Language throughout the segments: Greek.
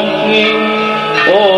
Oh.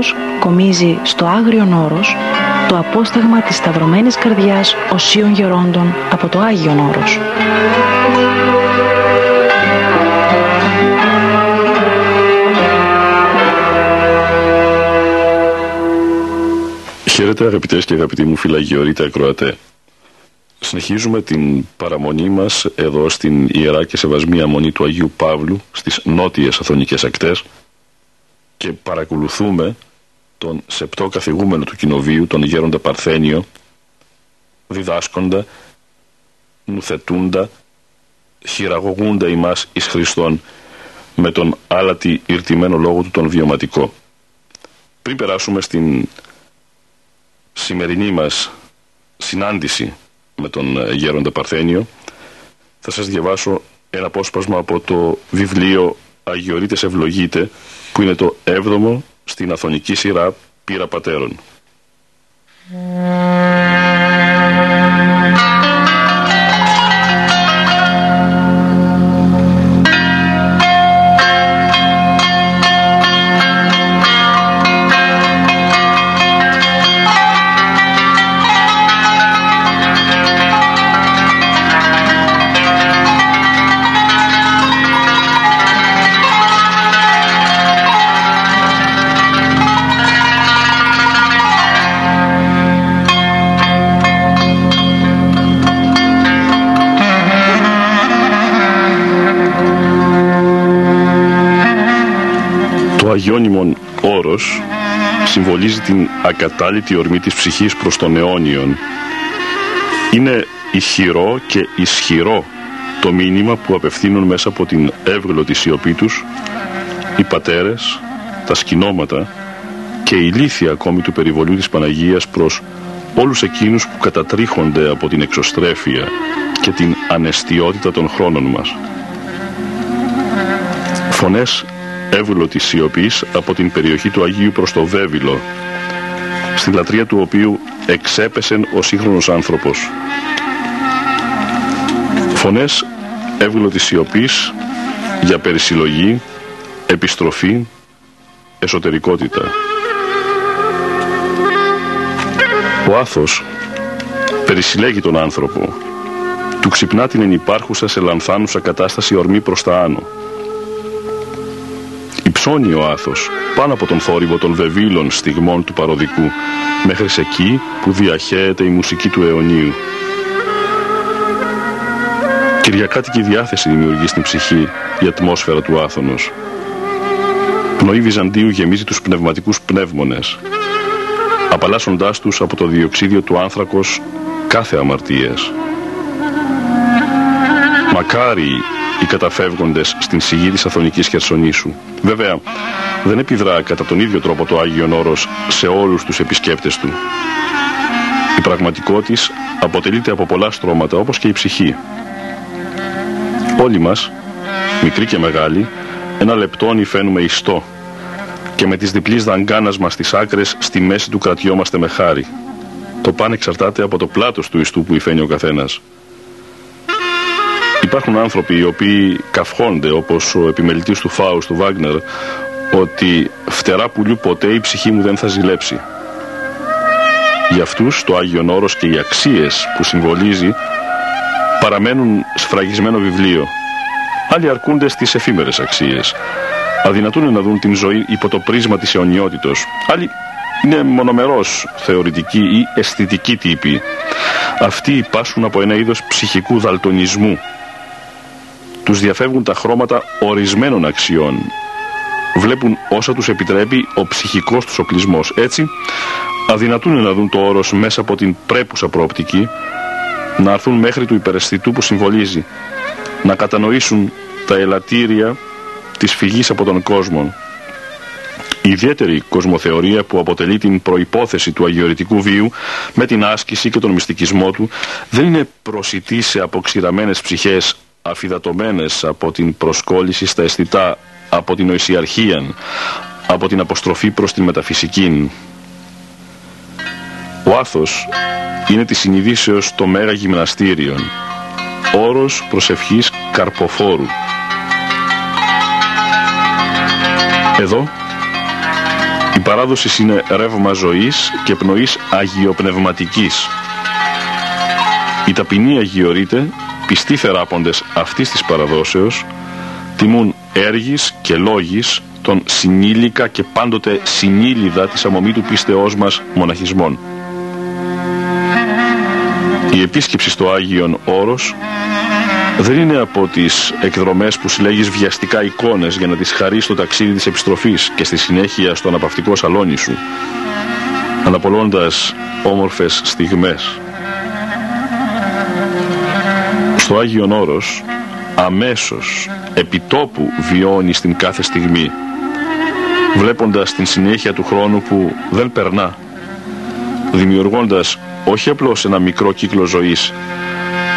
Μανώλης Μελινός κομίζει στο Άγριον Όρος το απόσταγμα της σταυρωμένης καρδιάς οσίων γερόντων από το Άγιον Όρος. Χαίρετε αγαπητές και αγαπητοί μου φυλαγιορείτε ακροατέ. Συνεχίζουμε την παραμονή μας εδώ στην Ιερά και Σεβασμία Μονή του Αγίου Παύλου στις νότιες Αθωνικές ακτές και παρακολουθούμε τον σεπτό καθηγούμενο του κοινοβίου, τον γέροντα Παρθένιο, διδάσκοντα, νουθετούντα, χειραγωγούντα ημάς εις Χριστόν με τον άλατη ηρτημένο λόγο του τον βιωματικό. Πριν περάσουμε στην σημερινή μας συνάντηση με τον ε, Γέροντα Παρθένιο θα σας διαβάσω ένα απόσπασμα από το βιβλίο Αγιορείτες Ευλογείτε που είναι το 7ο στην Αθωνική σειρά Πύρα Πατέρων. Συμβολίζει την ακατάλητη ορμή της ψυχής προς τον αιώνιον. Είναι ηχηρό και ισχυρό το μήνυμα που απευθύνουν μέσα από την εύγλωτη σιωπή τους οι πατέρες, τα σκηνώματα και η ηλίθεια ακόμη του περιβολίου της Παναγίας προς όλους εκείνους που κατατρίχονται από την εξωστρέφεια και την ανεστιότητα των χρόνων μας. Φωνές εύγλωτης σιωπής από την περιοχή του Αγίου προς το Βέβυλο, στη λατρεία του οποίου εξέπεσεν ο σύγχρονος άνθρωπος. Φωνές εύγλωτης σιωπής για περισυλλογή, επιστροφή, εσωτερικότητα. Ο άθος περισυλλέγει τον άνθρωπο, του ξυπνά την ενυπάρχουσα σε λανθάνουσα κατάσταση ορμή προς τα άνω. Υψώνει ο άθος πάνω από τον θόρυβο των βεβήλων στιγμών του παροδικού μέχρι σε εκεί που διαχέεται η μουσική του αιωνίου. Κυριακάτικη διάθεση δημιουργεί στην ψυχή η ατμόσφαιρα του άθωνος. Πνοή Βυζαντίου γεμίζει τους πνευματικούς πνεύμονες απαλλάσσοντάς τους από το διοξίδιο του άνθρακος κάθε αμαρτίες. Μακάρι οι καταφεύγοντες στην σιγή της Αθωνικής Χερσονήσου. Βέβαια, δεν επιδρά κατά τον ίδιο τρόπο το Άγιον Όρος σε όλους τους επισκέπτες του. Η πραγματικότητα αποτελείται από πολλά στρώματα όπως και η ψυχή. Όλοι μας, μικροί και μεγάλοι, ένα λεπτόνι φαίνουμε ιστό και με τις διπλής δαγκάνας μας στις άκρες στη μέση του κρατιόμαστε με χάρη. Το πάνε εξαρτάται από το πλάτος του ιστού που υφαίνει ο καθένας. Υπάρχουν άνθρωποι οι οποίοι καυχόνται όπως ο επιμελητής του Φάους του Βάγνερ ότι φτερά πουλιού ποτέ η ψυχή μου δεν θα ζηλέψει. Για αυτούς το Άγιον Όρος και οι αξίες που συμβολίζει παραμένουν σφραγισμένο βιβλίο. Άλλοι αρκούνται στις εφήμερες αξίες. Αδυνατούν να δουν την ζωή υπό το πρίσμα της αιωνιότητος. Άλλοι είναι μονομερός θεωρητικοί ή αισθητικοί τύποι. Αυτοί υπάσχουν από ένα είδος ψυχικού δαλτονισμού. Τους διαφεύγουν τα χρώματα ορισμένων αξιών. Βλέπουν όσα τους επιτρέπει ο ψυχικός τους οπλισμός. Έτσι, αδυνατούν να δουν το όρος μέσα από την πρέπουσα προοπτική, να έρθουν μέχρι του υπεραισθητού που συμβολίζει, να κατανοήσουν τα ελαττήρια της φυγής από τον κόσμο. Η ιδιαίτερη κοσμοθεωρία που αποτελεί την προϋπόθεση του αγιορητικού βίου με την άσκηση και τον μυστικισμό του δεν είναι προσιτή σε αποξηραμένες ψυχές αφιδατωμένες από την προσκόλληση στα αισθητά, από την οησιαρχία, από την αποστροφή προς την μεταφυσική. Ο άθος είναι της συνειδήσεως το μέγα γυμναστήριον, όρος προσευχής καρποφόρου. Εδώ η παράδοσης είναι ρεύμα ζωής και πνοής αγιοπνευματικής. Οι ταπεινοί αγιορείτε, πιστοί θεράποντες αυτής της παραδόσεως, τιμούν έργης και λόγης των συνήλικα και πάντοτε συνήλιδα της αμομήτου πίστεώς μας μοναχισμών. Η επίσκεψη στο Άγιον Όρος δεν είναι από τις εκδρομές που συλλέγεις βιαστικά εικόνες για να τις χαρείς στο ταξίδι της επιστροφής και στη συνέχεια στο αναπαυτικό σαλόνι σου αναπολώντας όμορφες στιγμές. Στο Άγιον Όρος αμέσως επιτόπου βιώνει την κάθε στιγμή βλέποντας την συνέχεια του χρόνου που δεν περνά δημιουργώντας όχι απλώς ένα μικρό κύκλο ζωής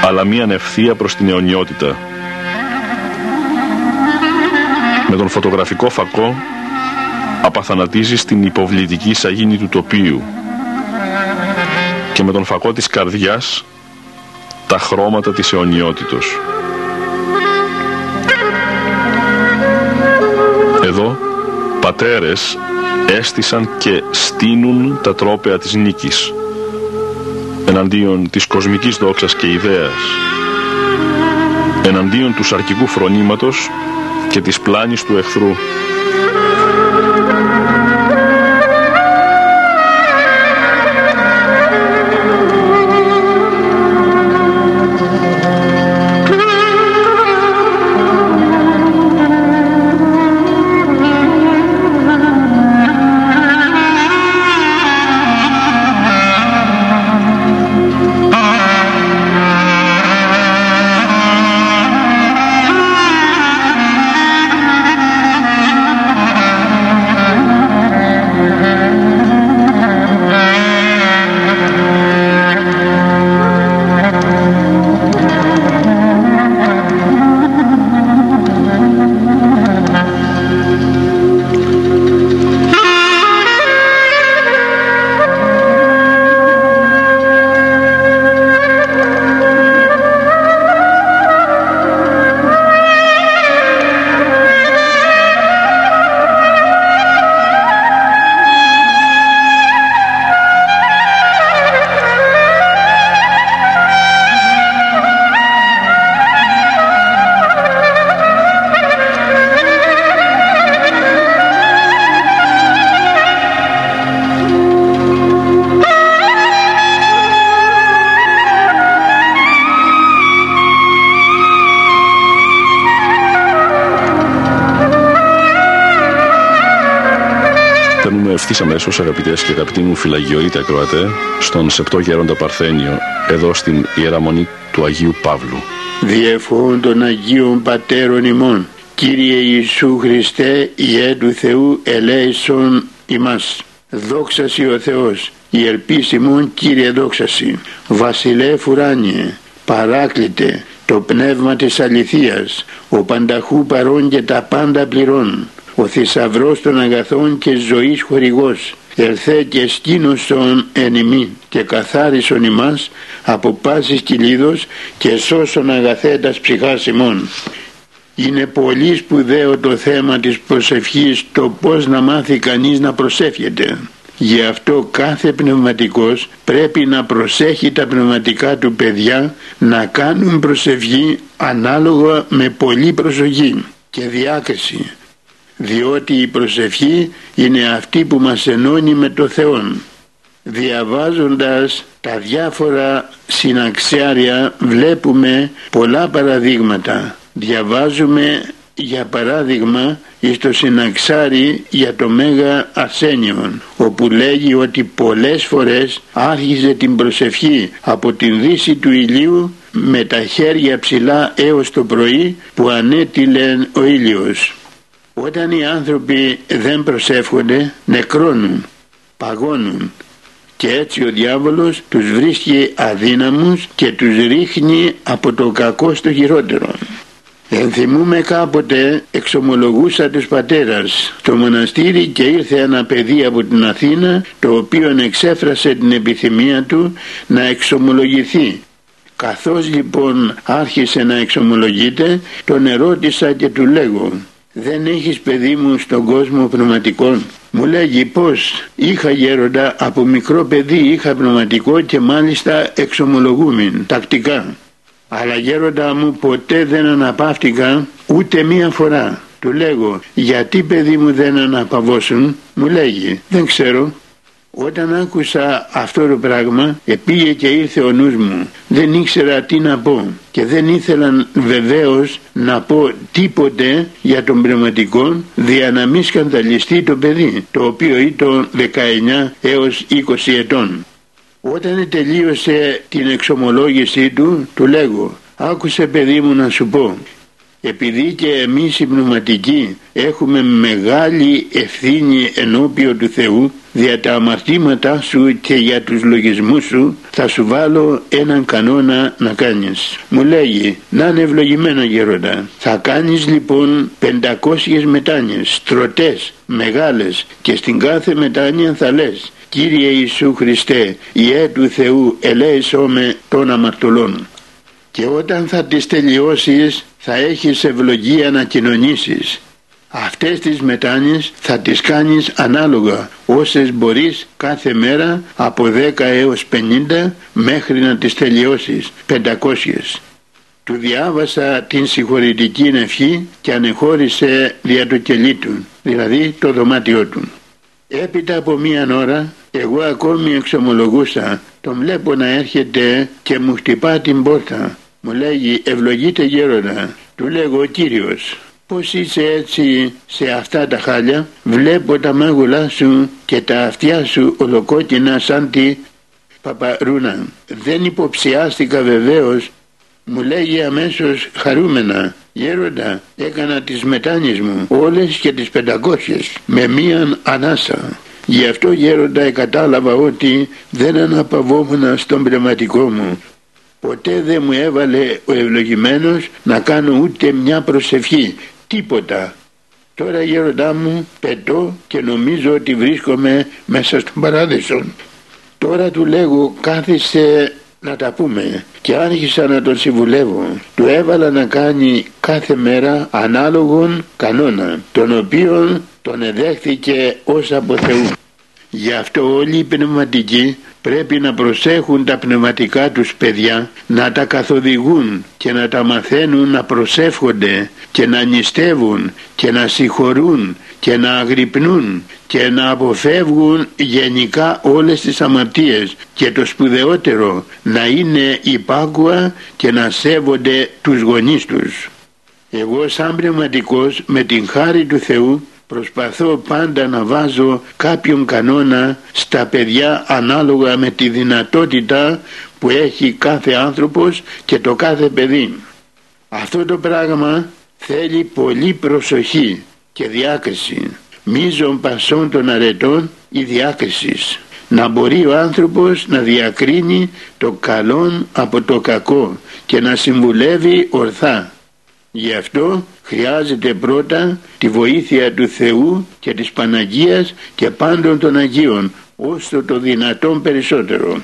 αλλά μία ευθεία προς την αιωνιότητα. Με τον φωτογραφικό φακό απαθανατίζεις την υποβλητική σαγίνη του τοπίου και με τον φακό της καρδιάς τα χρώματα της αιωνιότητος. Εδώ πατέρες έστησαν και στείνουν τα τρόπαια της νίκης εναντίον της κοσμικής δόξας και ιδέας εναντίον του σαρκικού φρονήματος και της πλάνης του εχθρού ευθύ αμέσω, αγαπητές και αγαπητοί μου φυλαγιορείτε ακροατέ, στον Σεπτό Γέροντα Παρθένιο, εδώ στην Ιεραμονή του Αγίου Παύλου. Διεφών των Αγίων Πατέρων ημών, Κύριε Ιησού Χριστέ, Ιε του Θεού ελέησον ημάς. Δόξασι ο Θεός, η ελπίση μου Κύριε δόξασι. Βασιλέ Φουράνιε, παράκλητε, το πνεύμα της αληθείας, ο πανταχού παρών και τα πάντα πληρών ο θησαυρός των αγαθών και ζωής χορηγός, ελθέ και σκήνωσον εν ημί και καθάρισον ημάς από πάσης κυλίδος και σώσον αγαθέντας ψυχάς ημών. Είναι πολύ σπουδαίο το θέμα της προσευχής το πώς να μάθει κανείς να προσεύχεται. Γι' αυτό κάθε πνευματικός πρέπει να προσέχει τα πνευματικά του παιδιά να κάνουν προσευχή ανάλογα με πολύ προσοχή και διάκριση διότι η προσευχή είναι αυτή που μας ενώνει με το Θεό. Διαβάζοντας τα διάφορα συναξιάρια βλέπουμε πολλά παραδείγματα. Διαβάζουμε για παράδειγμα στο συναξάρι για το Μέγα Αρσένιον όπου λέγει ότι πολλές φορές άρχιζε την προσευχή από την δύση του ηλίου με τα χέρια ψηλά έως το πρωί που ανέτειλε ο ήλιος. Όταν οι άνθρωποι δεν προσεύχονται νεκρώνουν, παγώνουν και έτσι ο διάβολος τους βρίσκει αδύναμους και τους ρίχνει από το κακό στο χειρότερο. Ενθυμούμε κάποτε εξομολογούσα τους πατέρας στο μοναστήρι και ήρθε ένα παιδί από την Αθήνα το οποίο εξέφρασε την επιθυμία του να εξομολογηθεί. Καθώς λοιπόν άρχισε να εξομολογείται τον ερώτησα και του λέγω δεν έχεις παιδί μου στον κόσμο πνευματικών. Μου λέγει πως είχα γέροντα από μικρό παιδί είχα πνευματικό και μάλιστα εξομολογούμεν τακτικά αλλά γέροντα μου ποτέ δεν αναπαύτηκα ούτε μία φορά. Του λέγω γιατί παιδί μου δεν αναπαυώσουν μου λέγει δεν ξέρω όταν άκουσα αυτό το πράγμα επήγε και ήρθε ο νους μου. Δεν ήξερα τι να πω και δεν ήθελα βεβαίως να πω τίποτε για τον πνευματικό δια να μην σκανδαλιστεί το παιδί το οποίο ήταν 19 έως 20 ετών. Όταν τελείωσε την εξομολόγησή του του λέγω άκουσε παιδί μου να σου πω επειδή και εμείς οι πνευματικοί έχουμε μεγάλη ευθύνη ενώπιο του Θεού δια τα αμαρτήματά σου και για τους λογισμούς σου θα σου βάλω έναν κανόνα να κάνεις. Μου λέγει να είναι ευλογημένο γέροντα. Θα κάνεις λοιπόν 500 μετάνιες, τροτές, μεγάλες και στην κάθε μετάνια θα λες Κύριε Ιησού Χριστέ, Ιε του Θεού ελέησό των αμαρτωλών και όταν θα τις τελειώσεις θα έχεις ευλογία να κοινωνήσεις. Αυτές τις μετάνοιες θα τις κάνεις ανάλογα όσες μπορείς κάθε μέρα από 10 έως 50 μέχρι να τις τελειώσεις 500. Του διάβασα την συγχωρητική ευχή και ανεχώρησε δια το κελί του, δηλαδή το δωμάτιό του. Έπειτα από μία ώρα εγώ ακόμη εξομολογούσα, τον βλέπω να έρχεται και μου χτυπά την πόρτα μου λέγει ευλογείτε γέροντα. Του λέγω ο Κύριος. Πως είσαι έτσι σε αυτά τα χάλια; Βλέπω τα μάγουλά σου και τα αυτιά σου ολοκόκκινα σαν τη παπαρούνα. Δεν υποψιάστηκα βεβαίως. Μου λέγει αμέσως χαρούμενα. Γέροντα έκανα τις μετάνοιες μου όλες και τις πεντακόσιες με μίαν ανάσα. Γι' αυτό γέροντα κατάλαβα ότι δεν αναπαυόμουν στον πνευματικό μου Ποτέ δεν μου έβαλε ο ευλογημένος να κάνω ούτε μια προσευχή. Τίποτα. Τώρα γέροντά μου πετώ και νομίζω ότι βρίσκομαι μέσα στον παράδεισο. Τώρα του λέγω κάθισε να τα πούμε και άρχισα να τον συμβουλεύω. Του έβαλα να κάνει κάθε μέρα ανάλογον κανόνα τον οποίον τον εδέχθηκε ως από Θεού. Γι' αυτό όλοι οι πνευματικοί πρέπει να προσέχουν τα πνευματικά τους παιδιά, να τα καθοδηγούν και να τα μαθαίνουν να προσεύχονται και να νηστεύουν και να συγχωρούν και να αγρυπνούν και να αποφεύγουν γενικά όλες τις αμαρτίες και το σπουδαιότερο να είναι υπάκουα και να σέβονται τους γονείς τους. Εγώ σαν πνευματικός με την χάρη του Θεού Προσπαθώ πάντα να βάζω κάποιον κανόνα στα παιδιά ανάλογα με τη δυνατότητα που έχει κάθε άνθρωπος και το κάθε παιδί. Αυτό το πράγμα θέλει πολύ προσοχή και διάκριση. Μίζων πασών των αρετών η διάκριση. Να μπορεί ο άνθρωπος να διακρίνει το καλό από το κακό και να συμβουλεύει ορθά. Γι' αυτό χρειάζεται πρώτα τη βοήθεια του Θεού και της Παναγίας και πάντων των Αγίων όσο το δυνατόν περισσότερο.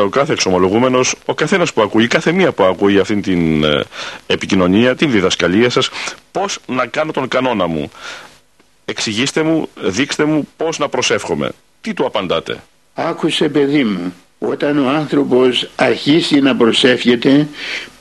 Ο κάθε εξομολογούμενος, ο καθένας που ακούει, κάθε μία που ακούει αυτή την ε, επικοινωνία, την διδασκαλία σας, πώς να κάνω τον κανόνα μου. Εξηγήστε μου, δείξτε μου πώς να προσεύχομαι. Τι του απαντάτε; Άκουσε παιδί μου, όταν ο άνθρωπος αρχίσει να προσεύχεται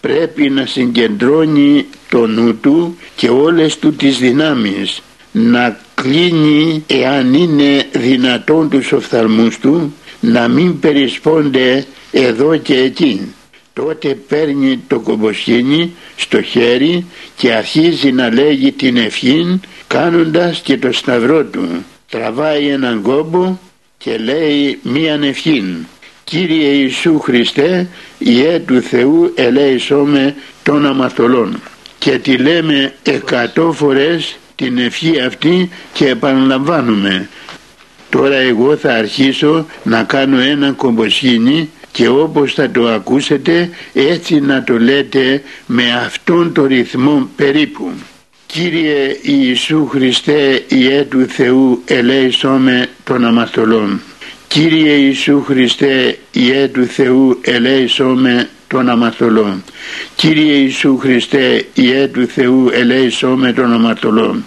πρέπει να συγκεντρώνει το νου του και όλες του τις δυνάμεις να κλείνει εάν είναι δυνατόν τους οφθαλμούς του να μην περισπώνται εδώ και εκεί. Τότε παίρνει το κομποσχήνι στο χέρι και αρχίζει να λέγει την ευχή κάνοντας και το σταυρό του. Τραβάει έναν κόμπο και λέει μίαν ευχή. Κύριε Ιησού Χριστέ, Ιε του Θεού ελέησόμε των αμαρτωλών. Και τη λέμε εκατό φορές την ευχή αυτή και επαναλαμβάνουμε Τώρα εγώ θα αρχίσω να κάνω ένα κομποσχήνι και όπως θα το ακούσετε έτσι να το λέτε με αυτόν τον ρυθμό περίπου. Κύριε Ιησού Χριστέ Ιε του Θεού ελέησόμε των αμαρτωλών. Κύριε Ιησού Χριστέ Ιε του Θεού ελέησόμε των αμαρτωλών. Κύριε Ιησού Χριστέ, Ιε του Θεού, ελέησόμε των αμαρτωλών.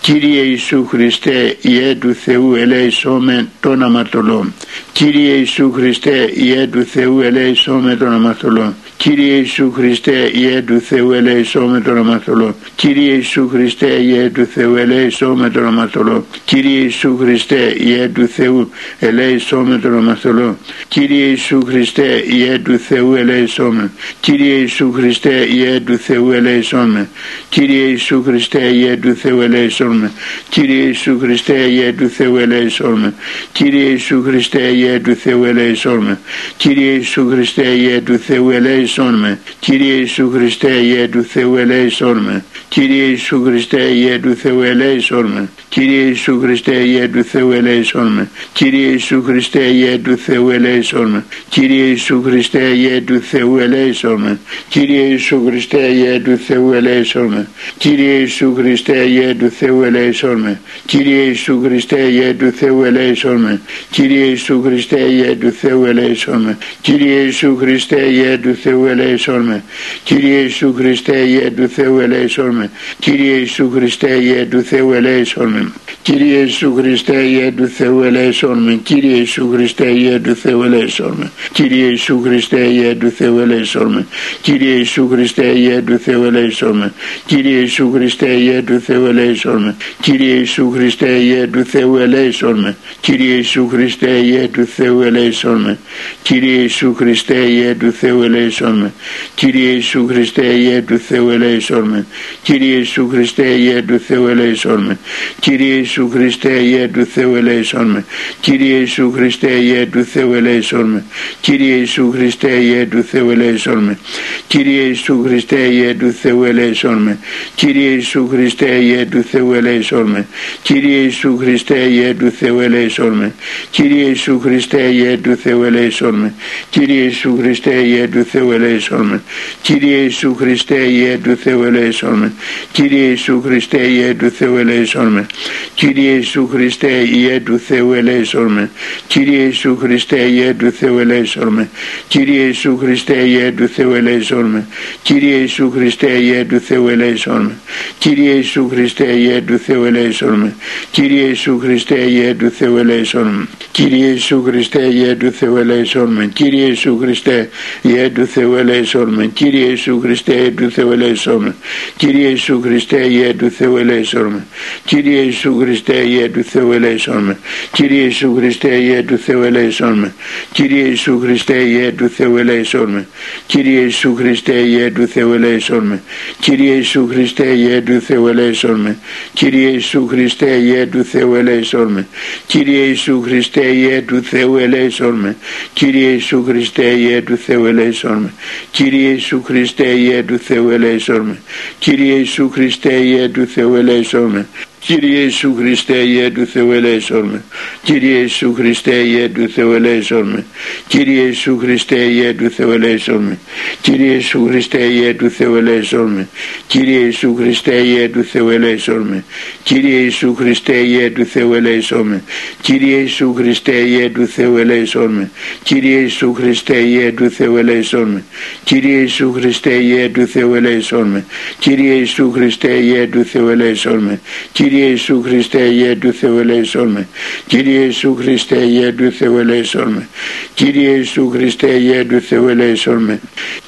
Κύριε Ιησού Χριστέ, Ιε του Θεού, ελέησόμε των αμαρτωλών. Κύριε Ιησού Χριστέ, Ιε του Θεού, ελέησόμε των αμαρτωλών. Κύριε Ιησού Χριστέ, Ιε του Θεού, ελέησόμε των αμαρτωλών. Κύριε Ιησού Χριστέ, Ιε του Θεού, ελέησόμε των αμαρτωλών. Κύριε Ιησού Χριστέ, Ιε του Θεού, ελέησόμε των αμαρτωλών. Κύριε Ιησού Χριστέ, Ιε του Θεού, ελέησόμε. Κύριε Ιησού Χριστέ, Ιε του Θεού, ελέησόμε. Κύριε Ιησού Χριστέ, Ιε του Θεού, ελέησόμε. Κύριε Ιησού Χριστέ, Ιε του Θεού, ελέησόμε. Κύριε Ιησού Χριστέ, Ιε του Θεού, ελέησόμε. Κύριε Ιησού Χριστέ, Ιε του Θεού, ελέησόν με. Κύριε Ιησού Χριστέ, Ιε του Θεού, ελέησόν με. Κύριε Ιησού Χριστέ, Ιε του Θεού, ελέησόν με. Κύριε Ιησού Χριστέ, Ιε του Θεού, ελέησόν με. Κύριε Ιησού Χριστέ, Ιε του Θεού, ελέησόν με. Κύριε Ιησού Χριστέ, Ιε του Θεού, ελέησόν με. Κύριε Ιησού Χριστέ, Ιε του Θεού, ελέησόν με. Κύριε Ιησού Χριστέ, Ιε του Θεού, ελέησόν με. Κύριε Ιησού Χριστέ, Ιε του Θεού, ελέησόν με. Κύριε Ιησού Χριστέ, Ιε του Θεού, ελέησόν με. Κύριε Ιησού Χριστέ, Ιε του Θεού, ελέησόν με. Κύριε Ιησού Χριστέ, Ιε του Θεού, ελέησόν με. Κύριε Ιησού Χριστέ, Ιε του Θεού, ελέησόν με. Κύριε Ιησού Χριστέ, Ιε του Θεού, ελέησόν με. Κύριε Ιησού Χριστέ, Ιε του Θεού, ελέησόν με. Κύριε Ιησού Χριστέ, Ιε του Θεού, ελέησόν με. Κύριε Ιησού Χριστέ, Ιε του Θεού, ελέησόν με. Κύριε Ιησού Χριστέ, Ιε του Θεού, ελέησόν με. Κύριε Ιησού Χριστέ, Ιε του Θεού, ελέησόν με. Κύριε Ιησού Χριστέ, Ιε του Θεού, ελέησόν με. Κύριε Ιησού Χριστέ, Ιε του Θεού, ελέησόν με. Κύριε Ιησού Χριστέ, Ιε του Θεού, ελέησόν με. Κύριε Ιησού Χριστέ, Ιε του Θεού, ελέησόν με. Κύριε Ιησού Χριστέ, Ιε του Θεού, ελέησόν με. Κύριε Ιησού Χριστέ, Ιε του Θεού, ελέησόν με. Κύριε Ιησού Χριστέ, Ιε του Θεού, ελέησόν με. Κύριε Ιησού Χριστέ, Ιε του Θεού, ελέησόν με. Κύριε Ιησού Χριστέ, Ιε του Θεού, ελέησόν με. Κύριε Ιησού Χριστέ, Ιε του Θεού, ελέησόν με. Κύριε Ιησού Χριστέ, Ιε του Θεού, ελέησόν με. Κύριε Ιησού Χριστέ, Ιε του Θεού, ελέησόν με. Κύριε Ιησού Χριστέ, Ιε του Θεού, ελέησόν με. Κύριε Ιησού Χριστέ, Ιε του Θεού, ελέησόν με. Κύριε Ιησού Χριστέ, Ιε του Θεού, ελέησόν με. Κύριε Ιησού Χριστέ, Ιε του Θεού, ελέησόν με. Κύριε Ιησού Χριστέ, Ιε του Θεού, ελέησόν με. Κύριε Ιησού Χριστέ, Ιε του Θεού, ελέησόν με. Κύριε Ιησού Χριστέ, Ιε του Θεού, ελέησόν με. Κύριε Ιησού Χριστέ, Ιε του Θεού, ελέησόν με. Κύριε Ιησού Χριστέ, Ιε του Θεού, ελέησόν με. Κύριε Ιησού Χριστέ, Ιε του Θεού, ελέησόν με. Κύριε Ιησού Χριστέ, Ιε του Θεού, ελέησόν με. Κύριε Ιησού Χριστέ, Ιε του Θεού, ελέησόν με. Κύριε Ιησού Χριστέ, Ιε του Θεού, ελέησόν με. Κύριε Ιησού Χριστέ, Ιε του Θεού, ελέησόν με. Κύριε Ιησού Χριστέ, Ιε του Θεού, ελέησόν με. Κύριε Ιησού Χριστέ, Ιε του Θεού, ελέησόν με. Κύριε Ιησού Χριστέ, Ιε του Θεού, ελέησόν με. Κύριε Ιησού Χριστέ, Ιε του Θεού, ελέησόν με. Κύριε Ιησού Χριστέ, Ιε του Θεού, ελέησόν με. Κύριε Ιησού Χριστέ, Ιε του Θεού, ελέησόν με. Κύριε Ιησού Χριστέ, Ιε του Θεού, ελέησόν με. Κύριε Ιησού Χριστέ, Ιε του Θεού, ελέησόν με. Κύριε Ιησού Χριστέ, Ιε του Θεού ελέησόν με. Κύριε Ιησού Χριστέ, Ιε του Θεού ελέησόν με. Κύριε Ιησού Χριστέ, Ιε του Θεού ελέησόν με. Κύριε Ιησού Χριστέ, Ιε του Θεού ελέησόν με. Κύριε Ιησού Χριστέ, Ιε του Θεού ελέησόν με. Κύριε Ιησού Χριστέ, Ιε του Θεού ελέησόν με. Κύριε Ιησού Χριστέ, Ιε του Θεού ελέησόν με. Κύριε Ιησού Χριστέ, Ιε του Θεού ελέησόν με. Κύριε Ιησού Χριστέ, Ιε του Θεού ελέησόν με. Κύριε Ιησού Χριστέ, Ιε του Θεού ελέησόν με. Κύριε Ιησού Χριστέ, Ιε του Θεού ελέησόν με. Κύριε Ιησού Χριστέ, Ιε του Θεού ελέησόν με. Κύριε Ιησού Χριστέ, Ιε του Θεού ελέησόν με.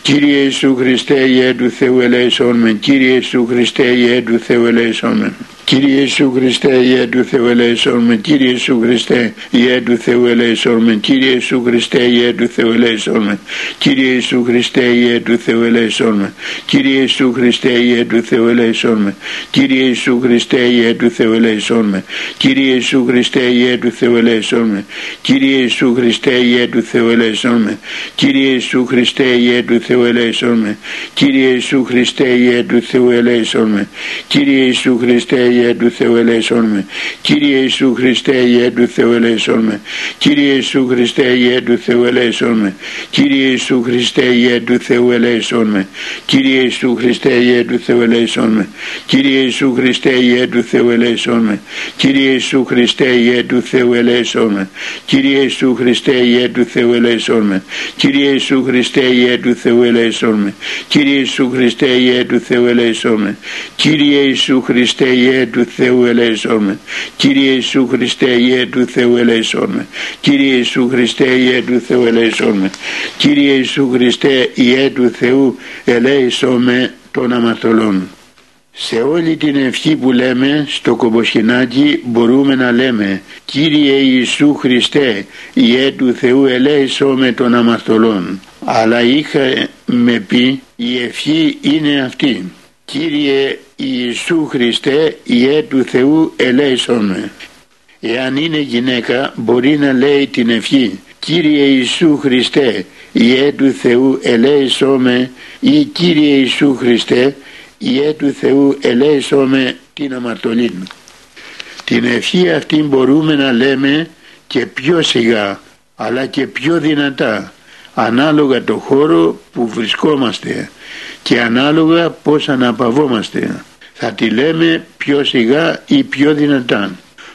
Κύριε Ιησού Χριστέ, Ιε του Θεού ελέησόν με. Κύριε Ιησού Χριστέ, Ιε του Θεού ελέησόν με. Κύριε Ιησού Χριστέ, Ιε του Θεού ελέησόν με. Κύριε Ιησού Χριστέ, Ιε του Θεού ελέησόν με. Κύριε Ιησού Χριστέ, Ιε του Θεού ελέησόν με. Κύριε Ιησού Χριστέ, Ιε του Θεού ελέησόν με. Κύριε Ιησού Χριστέ, Ιε του Θεού ελέησόν με. Κύριε Ιησού Χριστέ, Ιε του Θεού ελέησόν με. Κύριε Ιησού Χριστέ, Ιε του Θεού ελέησόν με. Κύριε Ιησού Χριστέ, Ιε του Θεού ελέησόν με. Κύριε Ιησού Χριστέ, Ιε του Θεού ελέησόν με. Κύριε Ιησού Χριστέ, Ιε του Θεού ελέησόν με. Κύριε Ιησού Χριστέ, Ιε του Θεού ελέησόν με Κύριε Ιησού Χριστέ Ιε του Θεού ελέησόν με Κύριε Ιησού Χριστέ Ιε του Θεού ελέησόν με Κύριε Ιησού Χριστέ Ιε του Θεού ελέησόν με Κύριε Ιησού Χριστέ Ιε του Θεού ελέησόν με Κύριε Ιησού Χριστέ Ιε του Θεού ελέησόν με Κύριε Ιησού Χριστέ Ιε του Θεού ελέησόν με Κύριε Ιησού Χριστέ Ιε του Θεού ελέησόν με Κύριε Ιησού Χριστέ Ιε του Θεού ελέησόν με Κύριε Ιησού Χριστέ Ιε του Θεού ελέησόν με Κύριε Ιησού Χριστέ Ιε του Θεού ελέησόν με. Κύριε Ιησού Χριστέ Ιε του Θεού ελέησόν με. Κύριε Ιησού Χριστέ Ιε του Θεού ελέησόν με. Κύριε Ιησού Χριστέ Ιε του Θεού ελέησόν με των αμαρτωλών σε όλη την ευχή που λέμε στο κομποσχοινάκι μπορούμε να λέμε Κύριε Ιησού Χριστέ Ιε του Θεού ελέησό με των αμαρτωλών αλλά είχα με πει η ευχή είναι αυτή Κύριε Ιησού Χριστέ Ιε του Θεού ελέησό με Εάν είναι γυναίκα μπορεί να λέει την ευχή. Κύριε Ιησού Χριστέ Ιε του Θεού ελέησό με ή Κύριε Ιησού Χριστέ Ιε του Θεού ελέησό με την αμαρτωλή Την ευχή αυτή μπορούμε να λέμε και πιο σιγά αλλά και πιο δυνατά ανάλογα το χώρο που βρισκόμαστε και ανάλογα πώς αναπαυόμαστε. Θα τη λέμε πιο σιγά ή πιο δυνατά.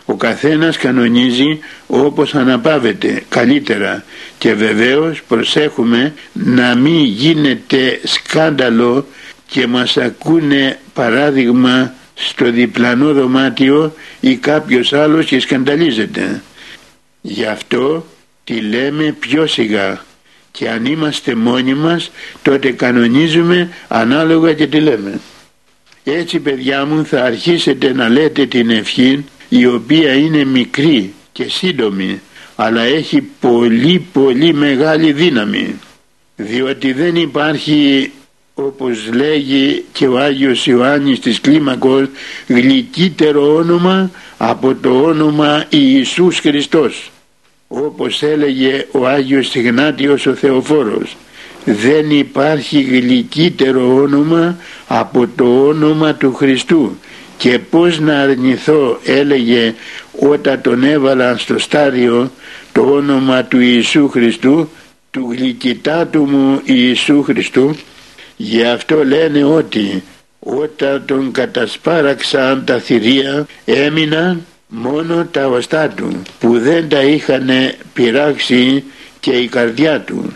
Ο καθένας κανονίζει όπως αναπαύεται καλύτερα και βεβαίως προσέχουμε να μην γίνεται σκάνδαλο και μας ακούνε παράδειγμα στο διπλανό δωμάτιο ή κάποιος άλλος και σκανταλίζεται. Γι' αυτό τη λέμε πιο σιγά και αν είμαστε μόνοι μας τότε κανονίζουμε ανάλογα και τη λέμε. Έτσι παιδιά μου θα αρχίσετε να λέτε την ευχή η οποία είναι μικρή και σύντομη αλλά έχει πολύ πολύ μεγάλη δύναμη διότι δεν υπάρχει όπως λέγει και ο Άγιος Ιωάννης της Κλίμακος γλυκύτερο όνομα από το όνομα Ιησούς Χριστός όπως έλεγε ο Άγιος Ιγνάτιος ο Θεοφόρος δεν υπάρχει γλυκύτερο όνομα από το όνομα του Χριστού και πως να αρνηθώ έλεγε όταν τον έβαλαν στο στάδιο το όνομα του Ιησού Χριστού του γλυκητάτου μου Ιησού Χριστού γι' αυτό λένε ότι όταν τον κατασπάραξαν τα θηρία έμειναν μόνο τα οστά του που δεν τα είχαν πειράξει και η καρδιά του.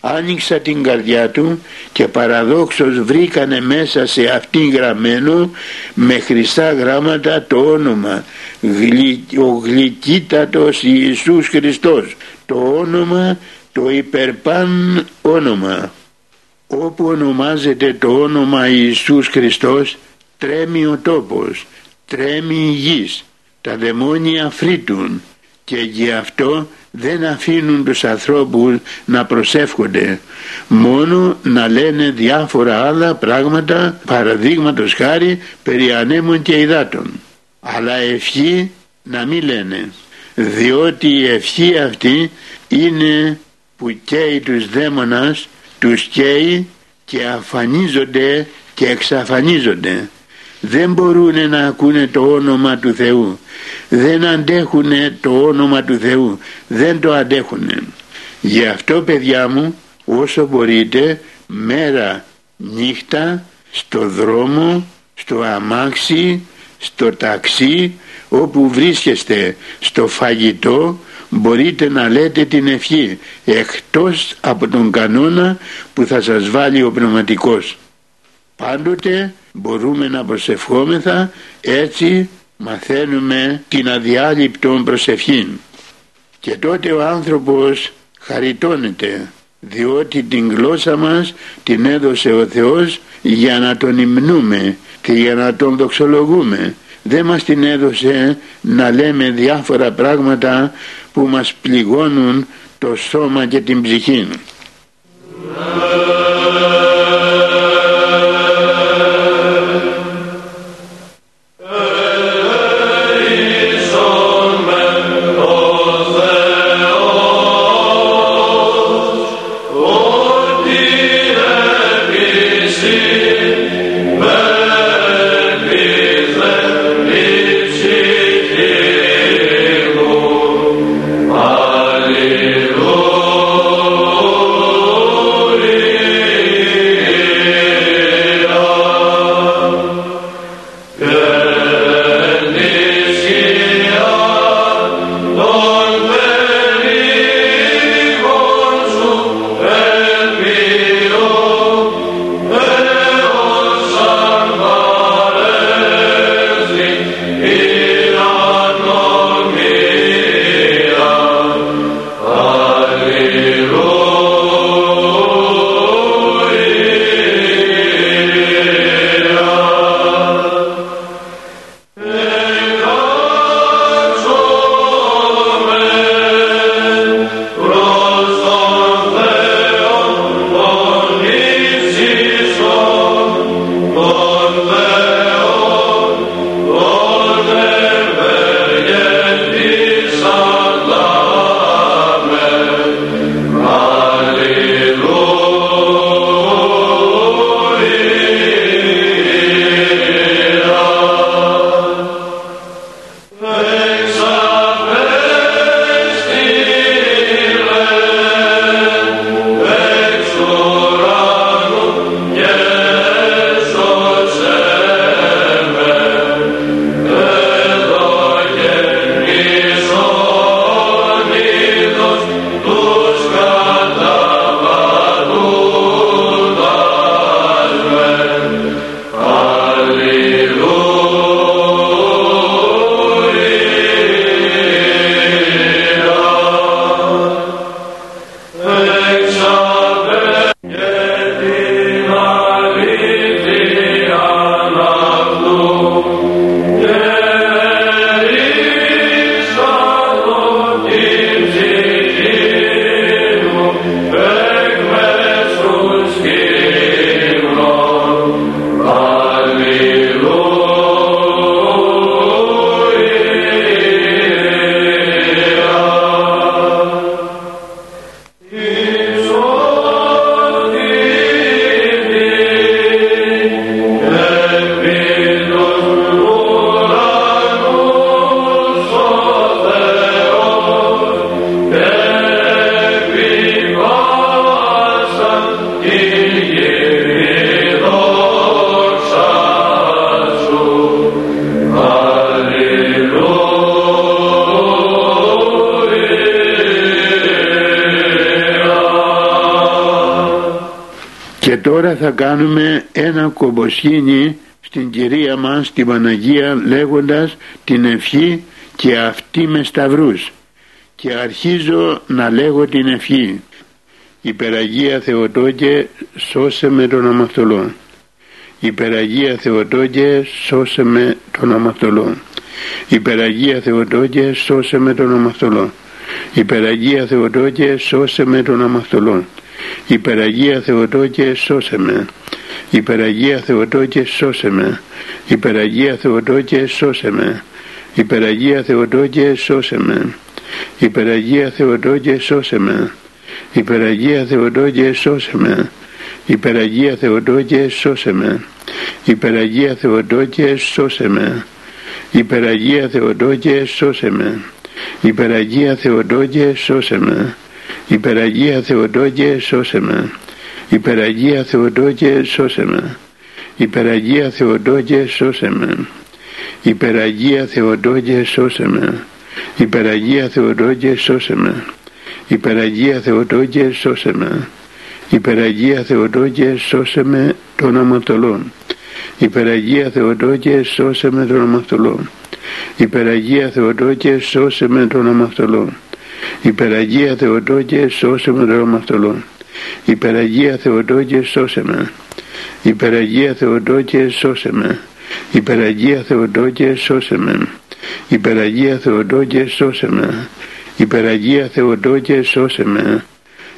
Άνοιξα την καρδιά του και παραδόξως βρήκανε μέσα σε αυτήν γραμμένο με χρυσά γράμματα το όνομα. Ο γλυκύτατος Ιησούς Χριστός. Το όνομα το υπερπάν όνομα. Όπου ονομάζεται το όνομα Ιησούς Χριστός τρέμει ο τόπος τρέμει η γης τα δαιμόνια φρύτουν και γι' αυτό δεν αφήνουν τους ανθρώπους να προσεύχονται μόνο να λένε διάφορα άλλα πράγματα παραδείγματος χάρη περί ανέμων και υδάτων. Αλλά ευχή να μην λένε διότι η ευχή αυτή είναι που καίει τους δαίμονας τους καίει και αφανίζονται και εξαφανίζονται δεν μπορούν να ακούνε το όνομα του Θεού. Δεν αντέχουν το όνομα του Θεού. Δεν το αντέχουν γι' αυτό παιδιά μου όσο μπορείτε μέρα νύχτα στο δρόμο στο αμάξι στο ταξί όπου βρίσκεστε στο φαγητό μπορείτε να λέτε την ευχή εκτός από τον κανόνα που θα σας βάλει ο πνευματικός πάντοτε μπορούμε να προσευχόμεθα έτσι μαθαίνουμε την αδιάλειπτον προσευχή και τότε ο άνθρωπος χαριτώνεται διότι την γλώσσα μας την έδωσε ο Θεός για να τον υμνούμε και για να τον δοξολογούμε δεν μας την έδωσε να λέμε διάφορα πράγματα που μας πληγώνουν το σώμα και την ψυχή. Ένα κομποσχήνι στην Κυρία μας την Παναγία λέγοντας την ευχή και αυτή με σταυρούς. Και αρχίζω να λέγω την ευχή. Υπεραγία Θεοτόκε σώσε με τον αμαρτωλό Υπεραγία Θεοτόκε σώσε με τον αμαρτωλό Υπεραγία Θεοτόκε σώσε με τον αμαρτωλό Υπεραγία Θεοτόκε σώσε με τον αμαρτωλό Υπεραγία Θεοτόκε σώσε με Υπεραγία Θεοτόκε σώσε με Υπεραγία Θεοτόκε σώσε με Υπεραγία Θεοτόκε σώσε με Υπεραγία Θεοτόκε σώσε με Υπεραγία Θεοτόκε σώσε με Υπεραγία Θεοτόκε σώσε με Υπεραγία Θεοτόκε σώσε με Υπεραγία Θεοτόκε σώσε με Υπεραγία Θεοτόκε σώσε με Υπεραγία Θεοτόκε σώσε με. Υπεραγία Θεοτόκε σώσε με. Υπεραγία Θεοτόκε σώσε με. Υπεραγία Θεοτόκε σώσε με. Υπεραγία Θεοτόκε σώσε με. Υπεραγία Θεοτόκε σώσε με. Υπεραγία Θεοτόκε σώσε με των αμαρτωλών Υπεραγία Θεοτόκε σώσε με των αμαρτωλών Υπεραγία Θεοτόκε σώσε με των αμαρτωλών Υπεραγία Θεοτόκε σώσε με των αμαρτωλών Υπεραγία Θεοτόκε σώσε με Υπεραγία Θεοτόκε σώσε με Υπεραγία Θεοτόκε σώσε με Υπεραγία Θεοτόκε σώσε με Υπεραγία Θεοτόκε σώσε με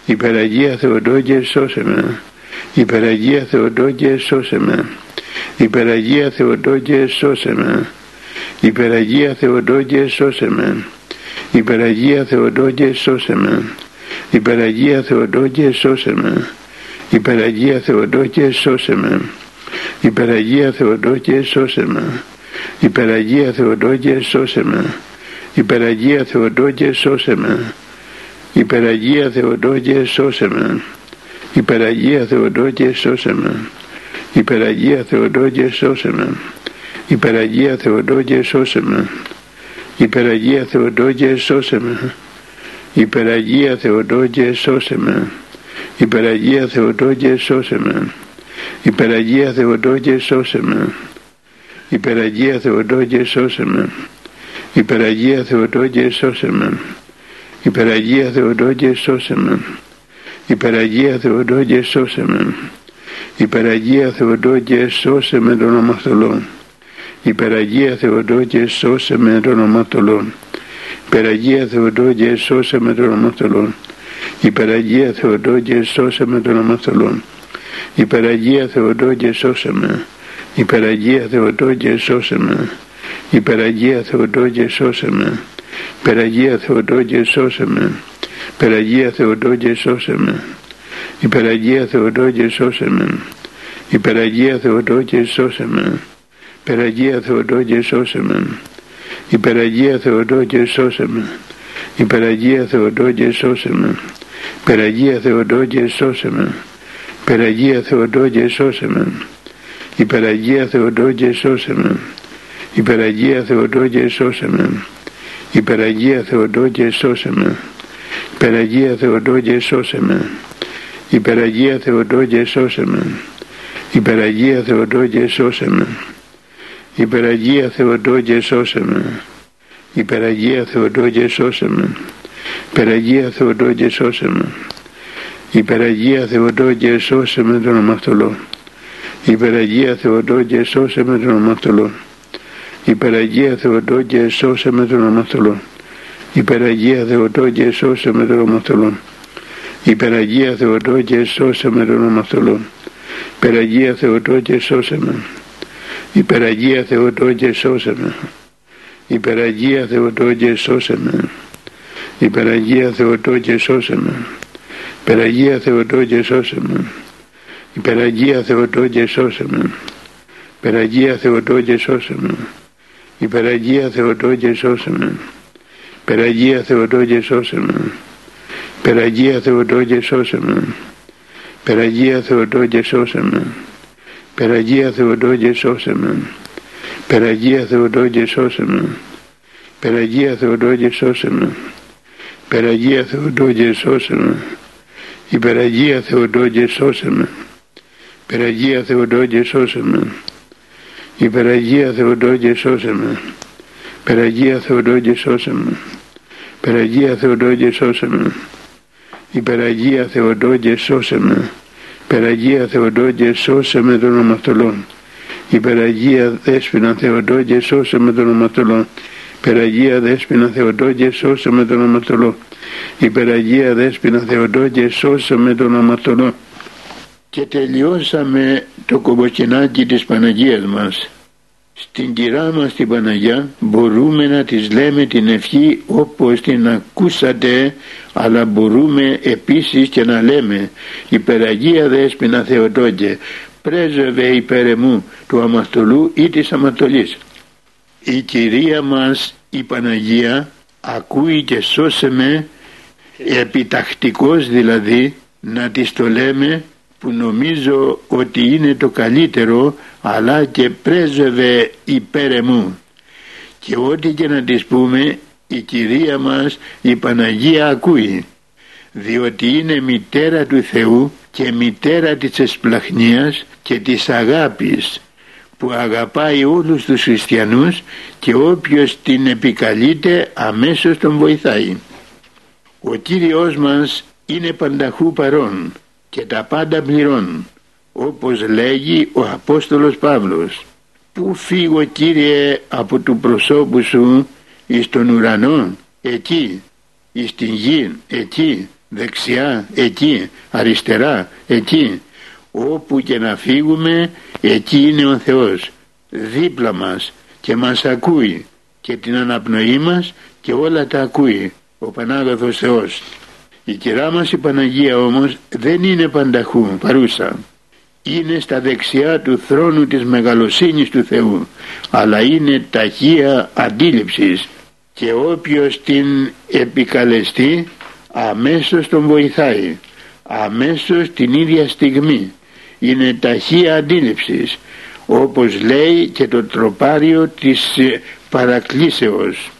Υπεραγία Θεοτόκε σώσε με Υπεραγία Θεοτόκε σώσε με Υπεραγία Θεοτόκε σώσε με Υπεραγία Θεοτόκε σώσε με Υπεραγία Θεοτόκε σώσε με Υπεραγία Θεοτόκε σώσε με Υπεραγία Θεοτόκε σώσε με Υπεραγία Θεοτόκε σώσε με Υπεραγία Θεοτόκε σώσε με Υπεραγία Θεοτόκε σώσε με Υπεραγία Θεοτόκε σώσε με Υπεραγία Θεοτόκε σώσε με Υπεραγία Θεοτόκε σώσε με Υπεραγία Θεοτόκε σώσε με Υπεραγία Θεοτόκε σώσε με. Υπεραγία Θεοτόκε σώσε με. Υπεραγία Θεοτόκε σώσε με. Υπεραγία Θεοτόκε σώσε με. Υπεραγία Θεοτόκε σώσε με. Υπεραγία Θεοτόκε σώσε με. Υπεραγία Θεοτόκε σώσε με. Υπεραγία Θεοτόκε σώσε με. Υπεραγία Θεοτόκε σώσε με τον αμαρτωλό Υπεραγία Θεοτόκε σώσε με τον αμαρτωλό Υπεραγία Θεοτόκε σώσε με τον αμαρτωλό Υπεραγία Θεοτόκε σώσε με τον αμαρτωλό Υπεραγία Θεοτόκε σώσε με Υπεραγία Θεοτόκε σώσε με Υπεραγία Θεοτόκε σώσε με Υπεραγία Θεοτόκε σώσε με Υπεραγία Θεοτόκε σώσε με Υπεραγία Θεοτόκε σώσε με Υπεραγία Θεοτόκε σώσε με Υπεραγία Θεοτόκε σώσε με Υπεραγία Θεοτόκε σώσε με Υπεραγία Θεοτόκε σώσε με Υπεραγία Θεοτόκε σώσε με Υπεραγία Θεοτόκε σώσε με Υπεραγία Θεοτόκε σώσε με Υπεραγία Θεοτόκε σώσε με Υπεραγία Θεοτόκε σώσε με Υπεραγία Θεοτόκε σώσε με Υπεραγία Θεοτόκε σώσε με Υπεραγία Θεοτόκε σώσε με Υπεραγία Θεοτόκε σώσε με Υπεραγία Θεοτόκε σώσε με Υπεραγία Θεοτόκε σώσε με Υπεραγία Θεοτόκε σώσε με τον αμαρτωλό. Υπεραγία Θεοτόκε σώσε με τον αμαρτωλό. Υπεραγία Θεοτόκε σώσε με τον αμαρτωλό. Υπεραγία Θεοτόκε σώσε με τον αμαρτωλό. Υπεραγία Θεοτόκε σώσε με τον αμαρτωλό. Υπεραγία Θεοτόκε σώσε με Υπεραγία Θεοτόκε σώσε με Υπεραγία Θεοτόκε σώσε με Υπεραγία Θεοτόκε σώσε με Υπεραγία Θεοτόκε σώσε με Υπεραγία Θεοτόκε σώσε με Υπεραγία Θεοτόκε σώσε με Υπεραγία Θεοτόκε σώσε με Υπεραγία Θεοτόκε σώσε με Υπεραγία Θεοτόκε σώσε με Υπεραγία Θεοτόκε σώσε με Υπεραγία Θεοτόκε σώσε με Υπεραγία Θεοτόκε σώσε με Υπεραγία Θεοτόκε σώσε με Υπεραγία Θεοτόκε σώσε με Υπεραγία Θεοτόκε σώσε με Υπεραγία Θεοτόκε σώσε με. Υπεραγία Θεοτόκε σώσε με. Υπεραγία Θεοτόκε σώσε με. Υπεραγία Θεοτόκε σώσε με. Υπεραγία Θεοτόκε σώσε με. Υπεραγία Θεοτόκε σώσε με τον ομαυτολόν. Υπεραγία Δέσποινα Θεοτόκε σώσε με τον ομαυτολόν. Υπεραγία Δέσποινα Θεοτόκε σώσε με τον ομαυτολόν. Υπεραγία Δέσποινα Θεοτόκε σώσε με τον ομαυτολόν. Και τελειώσαμε το κομποκινάκι της Παναγίας μας. Στην κυρά μας την Παναγιά μπορούμε να της λέμε την ευχή όπως την ακούσατε αλλά μπορούμε επίσης και να λέμε υπεραγία δέσποινα Θεοτόκε πρέσβευε υπέρ εμού του αμαρτωλού ή της αμαρτωλής. Η Κυρία μας η Παναγία ακούει και σώσε με επιτακτικός δηλαδή να της το λέμε που νομίζω ότι είναι το καλύτερο αλλά και πρέσβευε υπέρ εμού. Και ό,τι και να της πούμε η Κυρία μας η Παναγία ακούει. Διότι είναι μητέρα του Θεού και μητέρα της εσπλαχνίας και της αγάπης που αγαπάει όλους τους χριστιανούς και όποιος την επικαλείται αμέσως τον βοηθάει. Ο Κύριος μας είναι πανταχού παρόν και τα πάντα πληρών όπως λέγει ο Απόστολος Παύλος «Πού φύγω Κύριε από του προσώπου σου εις τον ουρανό, εκεί, εις την γη, εκεί, δεξιά, εκεί, αριστερά, εκεί, όπου και να φύγουμε, εκεί είναι ο Θεός, δίπλα μας και μας ακούει και την αναπνοή μας και όλα τα ακούει ο Πανάγαθος Θεός. Η κυρά μας η Παναγία όμως δεν είναι πανταχού παρούσα. Είναι στα δεξιά του θρόνου της μεγαλοσύνης του Θεού αλλά είναι ταχεία αντίληψης. Και όποιος την επικαλεστεί αμέσως τον βοηθάει αμέσως την ίδια στιγμή. Είναι ταχεία αντίληψης όπως λέει και το τροπάριο της παρακλήσεως.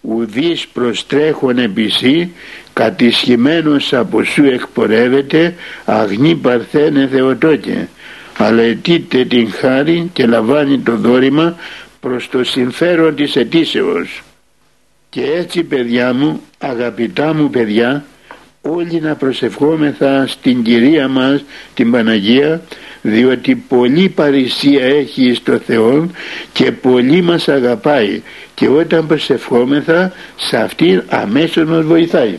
Ουδής προστρέχον επισή κατησχημένος από σου εκπορεύεται αγνή παρθένε Θεοτόκε αλλά αιτείται την χάρη και λαμβάνει το δόρημα προς το συμφέρον της αιτήσεως και έτσι παιδιά μου αγαπητά μου παιδιά όλοι να προσευχόμεθα στην Κυρία μας την Παναγία διότι πολύ παρησία έχει στο Θεό και πολύ μας αγαπάει και όταν προσευχόμεθα σε αυτήν αμέσως μας βοηθάει.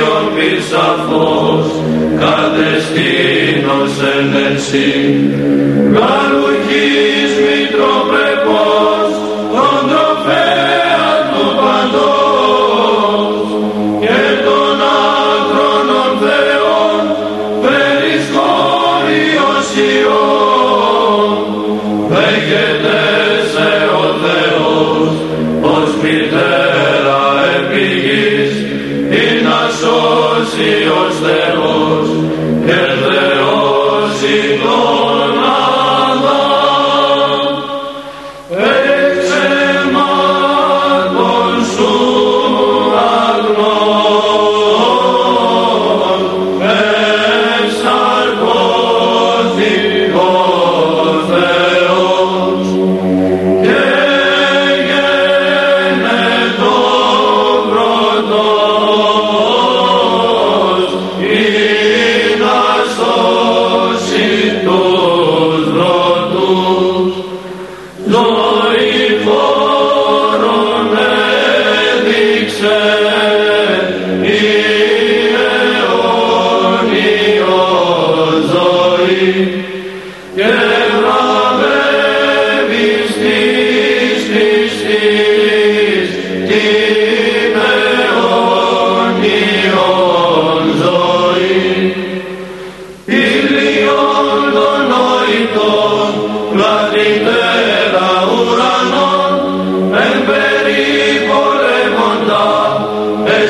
γαρδίο πισαφώς κατεστήνος εν εσύ γαλουχής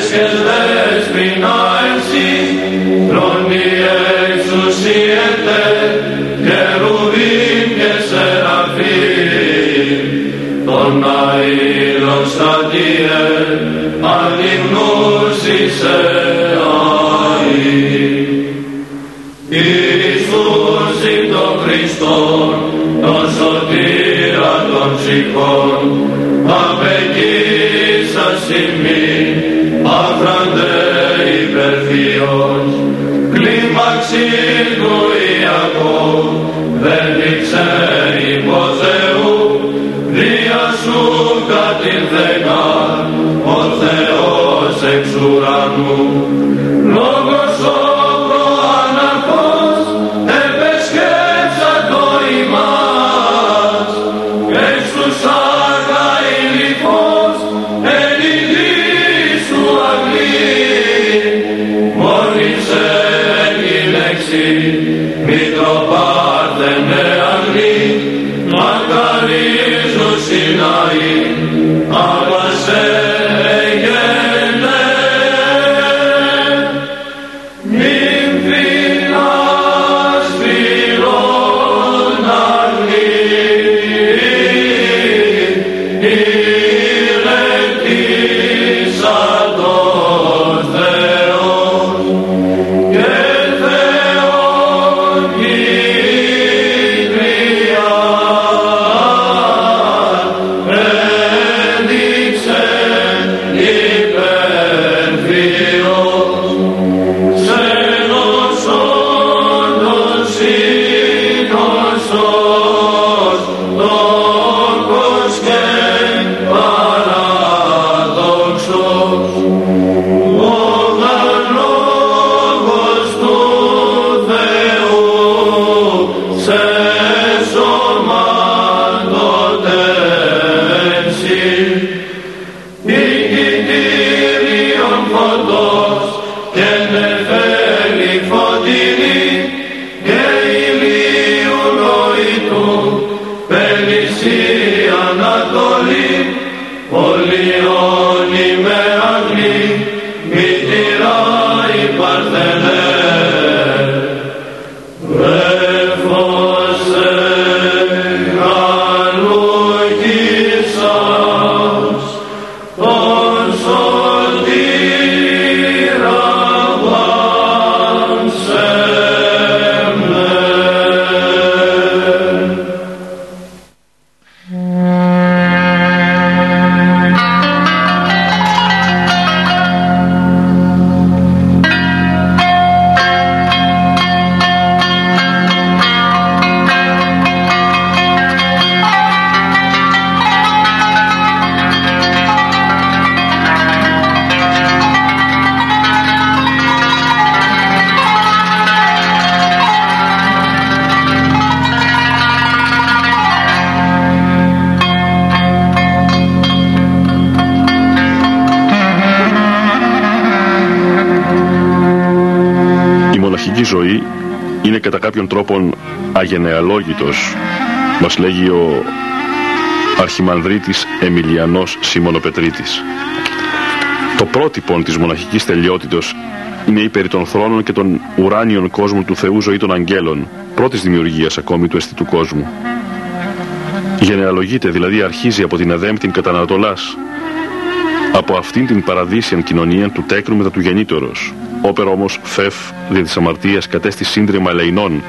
και δέσποινα εσύ, θρόνη εξουσίεται, κερουβίμ και σεραφείμ, τον αήλων στατίε, αλυμνούσισε αή. Ιησούς είναι τον Χριστόν, τον σωτήρα των ψυχών, απεκείσας ημί, άφραντε υπερφύος, κλίμαξη του Ιακώβ, δεν ξέρει πως Θεού, δια σου κατηνθέκα, ο Θεός εξ ουρανού, λόγος κατά κάποιον τρόπον αγενεαλόγητος, μας λέγει ο αρχιμανδρίτης Εμιλιανός Σιμωνοπετρίτης. Το πρότυπο της μοναχικής τελειότητος είναι η περί των θρόνων και των ουράνιων κόσμων του Θεού ζωή των αγγέλων, πρώτης δημιουργίας ακόμη του αισθητού κόσμου. Γενεαλογείται, δηλαδή αρχίζει από την αδέμπτην κατά Ανατολάς, από αυτήν την παραδείσιαν κοινωνία του τέκνου μετά του γεννήτωρος. Όπερα όμως φεφ δια της αμαρτίας κατέστη σύντριμα ελεηνών,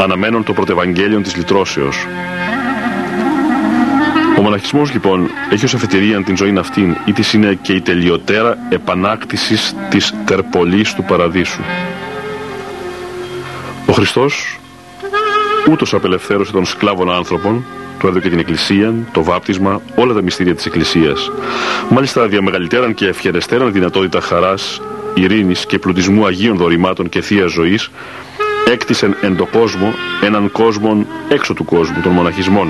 αναμένων το πρωτευαγγέλιον της λυτρώσεως. Ο μοναχισμός λοιπόν έχει ως αφετηρία την ζωή αυτήν ή της είναι και η τελειωτέρα επανάκτησης της τερπολής του παραδείσου. Ο Χριστός ούτως απελευθέρωσε των σκλάβων άνθρωπων, του έδωκε την Εκκλησία, το βάπτισμα, όλα τα μυστήρια της Εκκλησίας. Μάλιστα διαμεγαλυτέραν και ευχερεστέραν δυνατότητα χαράς, ειρήνης και πλουτισμού Αγίων δωρημάτων και Θείας ζωής, έκτισεν εν το κόσμο έναν κόσμο έξω του κόσμου, των μοναχισμών.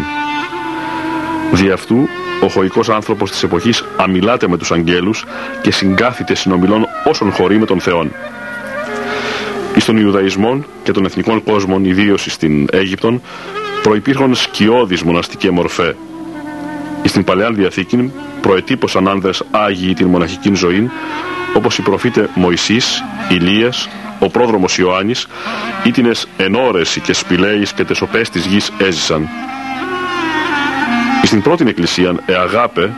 Δι' αυτού, ο χωικός άνθρωπος της εποχής αμιλάται με τους αγγέλους και συγκάθεται συνομιλών όσων χωρεί με τον Θεόν. Εις των Ιουδαϊσμών και των εθνικών κόσμων, ιδίως στην Αίγυπτον, προϋπήρχαν σκιώδεις μοναστικέ μορφέ. Εις την Παλαιά Διαθήκη προετύπωσαν άνδρες άγιοι την μοναχική ζωή, όπως οι προφήτες Μωυσής, Ηλίας, ο πρόδρομος Ιωάννης, ήτινες ενόρες και σπηλαίοι και τεσοπές της γης έζησαν. Στην πρώτη εκκλησία εαγάπε,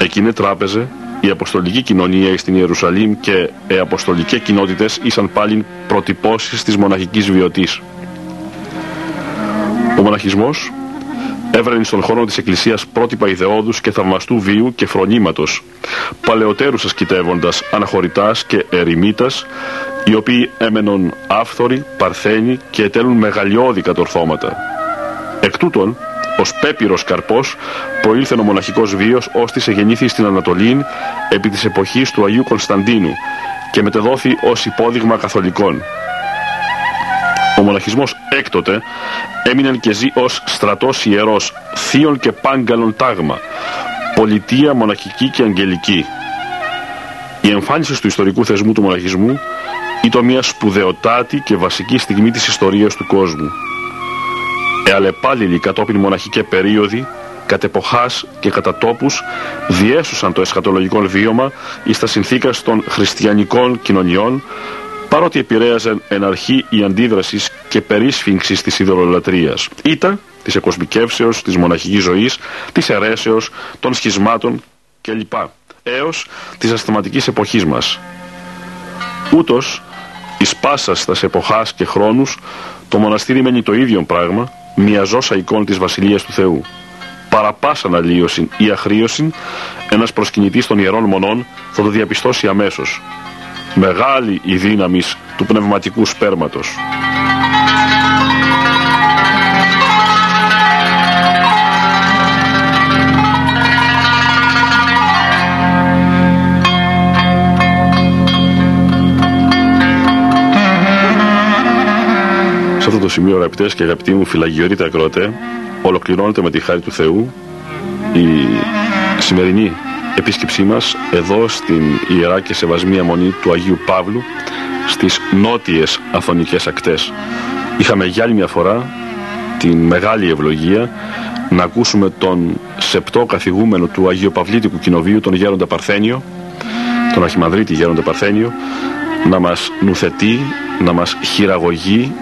εκείνη τράπεζε, η αποστολική κοινωνία στην Ιερουσαλήμ και οι αποστολικές κοινότητες ήσαν πάλι προτυπώσεις της μοναχικής βιωτής. Ο μοναχισμός έβρενε στον χώρο της Εκκλησίας πρότυπα ιδεώδους και θαυμαστού βίου και φρονήματος, παλαιότερους ασκητεύοντας αναχωρητάς και ερημίτας, οι οποίοι έμενον άφθοροι, παρθένοι και ετέλουν μεγαλειώδη κατορθώματα. Εκ τούτων, ως πέπυρος καρπός προήλθε ο μοναχικός βίος ώστε γεννήθη στην Ανατολή επί της εποχής του Αγίου Κωνσταντίνου και μετεδόθη ως υπόδειγμα καθολικών. Ο μοναχισμός έκτοτε έμεινε και ζει ως στρατός ιερός, θείων και πάγκαλων τάγμα, πολιτεία μοναχική και αγγελική. Η εμφάνιση του ιστορικού θεσμού του μοναχισμού ήταν μια σπουδαιοτάτη και βασική στιγμή της ιστορίας του κόσμου. Εαλεπάλληλοι κατόπιν μοναχικέ περίοδοι, κατ' εποχάς και κατά τόπους, διέσουσαν το εσχατολογικό βίωμα εις τα συνθήκα των χριστιανικών κοινωνιών, παρότι επηρέαζαν εν αρχή η αντίδρασης και περίσφυγξης της ιδωλολατρίας. Ήταν της εκοσμικεύσεως, της μοναχικής ζωής, της αιρέσεως, των σχισμάτων κλπ. Έως της αστηματικής εποχής μας. Ούτως, εις πάσας τας εποχάς και χρόνους, το μοναστήρι μένει το ίδιο πράγμα, μια ζώσα εικόνα της Βασιλείας του Θεού. Παραπάσαν αλλίωση ή αχρίωση, ένας προσκυνητής των ιερών μονών θα το διαπιστώσει αμέσως. Μεγάλη η δύναμη του πνευματικού σπέρματος. Σε αυτό το σημείο αγαπητές και αγαπητοί μου φυλαγιορείτε ακρότε ολοκληρώνεται με τη χάρη του Θεού η σημερινή επίσκεψή μας εδώ στην Ιερά και Σεβασμία Μονή του Αγίου Παύλου στις νότιες Αθωνικές ακτές. Είχαμε για άλλη μια φορά την μεγάλη ευλογία να ακούσουμε τον σεπτό καθηγούμενο του Αγίου Παυλίτικου Κοινοβίου, τον Γέροντα Παρθένιο, τον Αρχιμανδρίτη Γέροντα Παρθένιο, να μας νουθετεί, να μας χειραγωγεί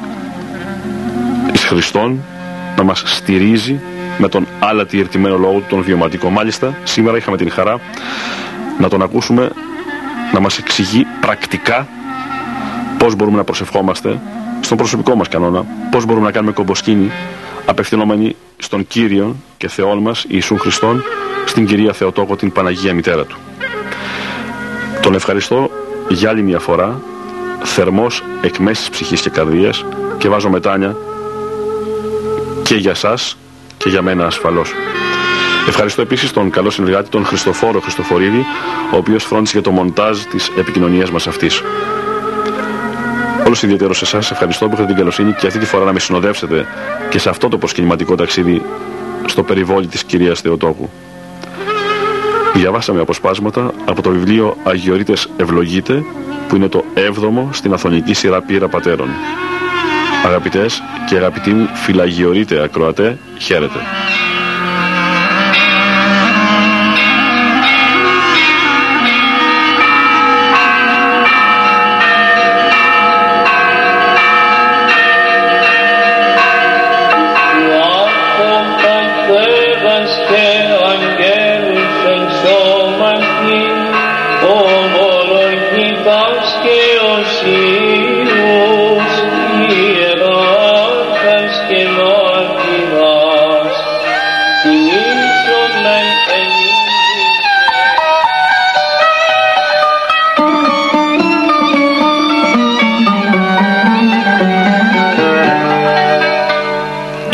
εις Χριστόν, να μας στηρίζει με τον άλατη ερτημένο λόγο του, τον βιωματικό. Μάλιστα, σήμερα είχαμε την χαρά να τον ακούσουμε να μας εξηγεί πρακτικά πώς μπορούμε να προσευχόμαστε στον προσωπικό μας κανόνα, πώς μπορούμε να κάνουμε κομποσκίνη απευθυνόμενοι στον Κύριο και Θεόν μας Ιησού Χριστόν, στην Κυρία Θεοτόκο, την Παναγία Μητέρα Του. Τον ευχαριστώ για άλλη μια φορά, θερμός εκ μέσης ψυχής και καρδίας και βάζω μετάνια και για σας και για μένα ασφαλώς. Ευχαριστώ επίσης τον καλό συνεργάτη τον Χριστοφόρο Χριστοφορίδη, ο οποίος φρόντισε για το μοντάζ της επικοινωνίας μας αυτής. Όλος ιδιαίτερος σε εσάς ευχαριστώ που έχετε την καλοσύνη και αυτή τη φορά να με συνοδεύσετε και σε αυτό το προσκυνηματικό ταξίδι στο περιβόλι της κυρίας Θεοτόκου. Διαβάσαμε αποσπάσματα από το βιβλίο Αγιορείτες Ευλογείτε που είναι το 7ο στην Αθωνική σειρά πύρα πατέρων. Αγαπητές και αγαπητοί μου φυλαγιορείτε ακροατέ, χαίρετε.